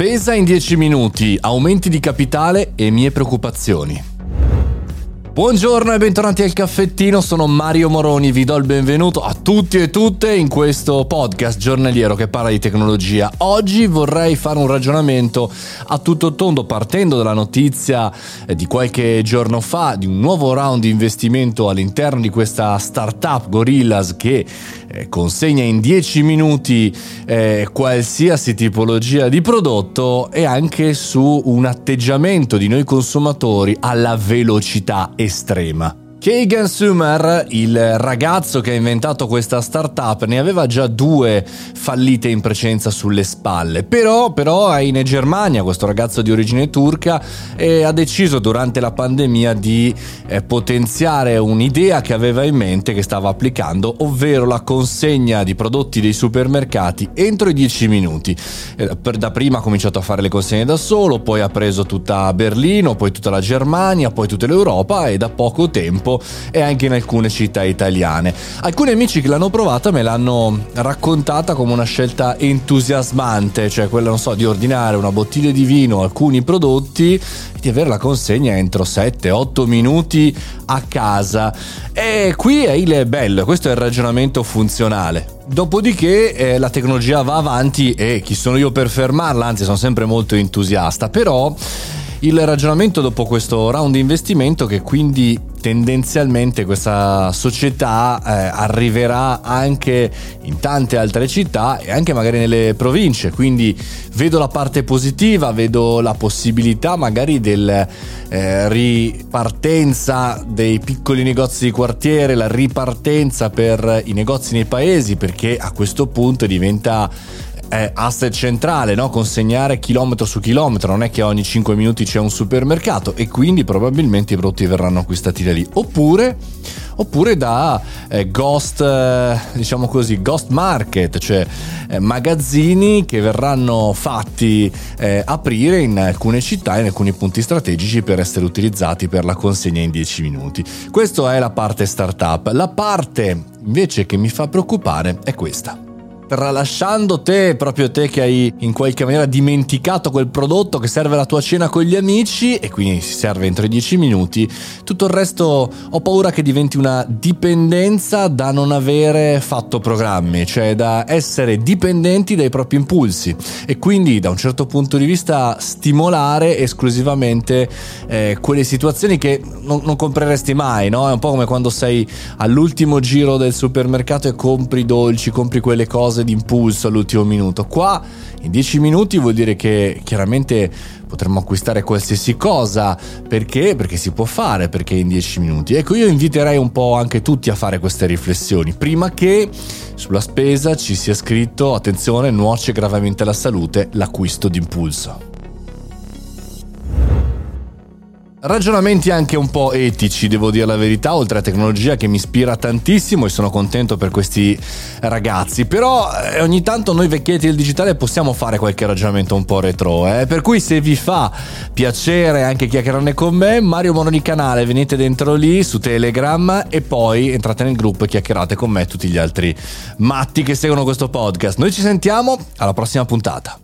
Spesa in 10 minuti, aumenti di capitale e mie preoccupazioni. Buongiorno e bentornati al caffettino, sono Mario Moroni, vi do il benvenuto a tutti e tutte in questo podcast giornaliero che parla di tecnologia. Oggi vorrei fare un ragionamento a tutto tondo partendo dalla notizia eh, di qualche giorno fa di un nuovo round di investimento all'interno di questa startup Gorillas che eh, consegna in 10 minuti eh, qualsiasi tipologia di prodotto e anche su un atteggiamento di noi consumatori alla velocità estrema. Kagan Sumer, il ragazzo che ha inventato questa startup, ne aveva già due fallite in precedenza sulle spalle, però, però è in Germania, questo ragazzo di origine turca, e ha deciso durante la pandemia di eh, potenziare un'idea che aveva in mente, che stava applicando, ovvero la consegna di prodotti dei supermercati entro i 10 minuti. Eh, per, da prima ha cominciato a fare le consegne da solo, poi ha preso tutta Berlino, poi tutta la Germania, poi tutta l'Europa e da poco tempo tempo e anche in alcune città italiane. Alcuni amici che l'hanno provata me l'hanno raccontata come una scelta entusiasmante, cioè quella, non so, di ordinare una bottiglia di vino, alcuni prodotti e di avere la consegna entro 7-8 minuti a casa. E qui è il bello, questo è il ragionamento funzionale. Dopodiché eh, la tecnologia va avanti e chi sono io per fermarla, anzi sono sempre molto entusiasta, però il ragionamento dopo questo round di investimento che quindi tendenzialmente questa società eh, arriverà anche in tante altre città e anche magari nelle province. Quindi vedo la parte positiva vedo la possibilità magari del eh, ripartenza dei piccoli negozi di quartiere la ripartenza per i negozi nei paesi perché a questo punto diventa è asset centrale, no? consegnare chilometro su chilometro, non è che ogni 5 minuti c'è un supermercato e quindi probabilmente i prodotti verranno acquistati da lì. Oppure, oppure da eh, ghost, eh, diciamo così, ghost market, cioè eh, magazzini che verranno fatti eh, aprire in alcune città, in alcuni punti strategici per essere utilizzati per la consegna in 10 minuti. Questa è la parte startup. La parte invece che mi fa preoccupare è questa tralasciando te, proprio te che hai in qualche maniera dimenticato quel prodotto che serve alla tua cena con gli amici e quindi si serve entro i 10 minuti, tutto il resto ho paura che diventi una dipendenza da non avere fatto programmi, cioè da essere dipendenti dai propri impulsi e quindi da un certo punto di vista stimolare esclusivamente eh, quelle situazioni che non, non compreresti mai, no? È un po' come quando sei all'ultimo giro del supermercato e compri dolci, compri quelle cose cose d'impulso all'ultimo minuto. Qua in 10 minuti vuol dire che chiaramente potremmo acquistare qualsiasi cosa. Perché? Perché si può fare, perché in 10 minuti. Ecco, io inviterei un po' anche tutti a fare queste riflessioni, prima che sulla spesa ci sia scritto, attenzione, nuoce gravemente alla salute l'acquisto d'impulso. Ragionamenti anche un po' etici, devo dire la verità, oltre a tecnologia che mi ispira tantissimo e sono contento per questi ragazzi. Però eh, ogni tanto noi vecchietti del digitale possiamo fare qualche ragionamento un po' retro. Eh? Per cui se vi fa piacere anche chiacchierarne con me, Mario Moroni canale, venite dentro lì su Telegram e poi entrate nel gruppo e chiacchierate con me e tutti gli altri matti che seguono questo podcast. Noi ci sentiamo alla prossima puntata.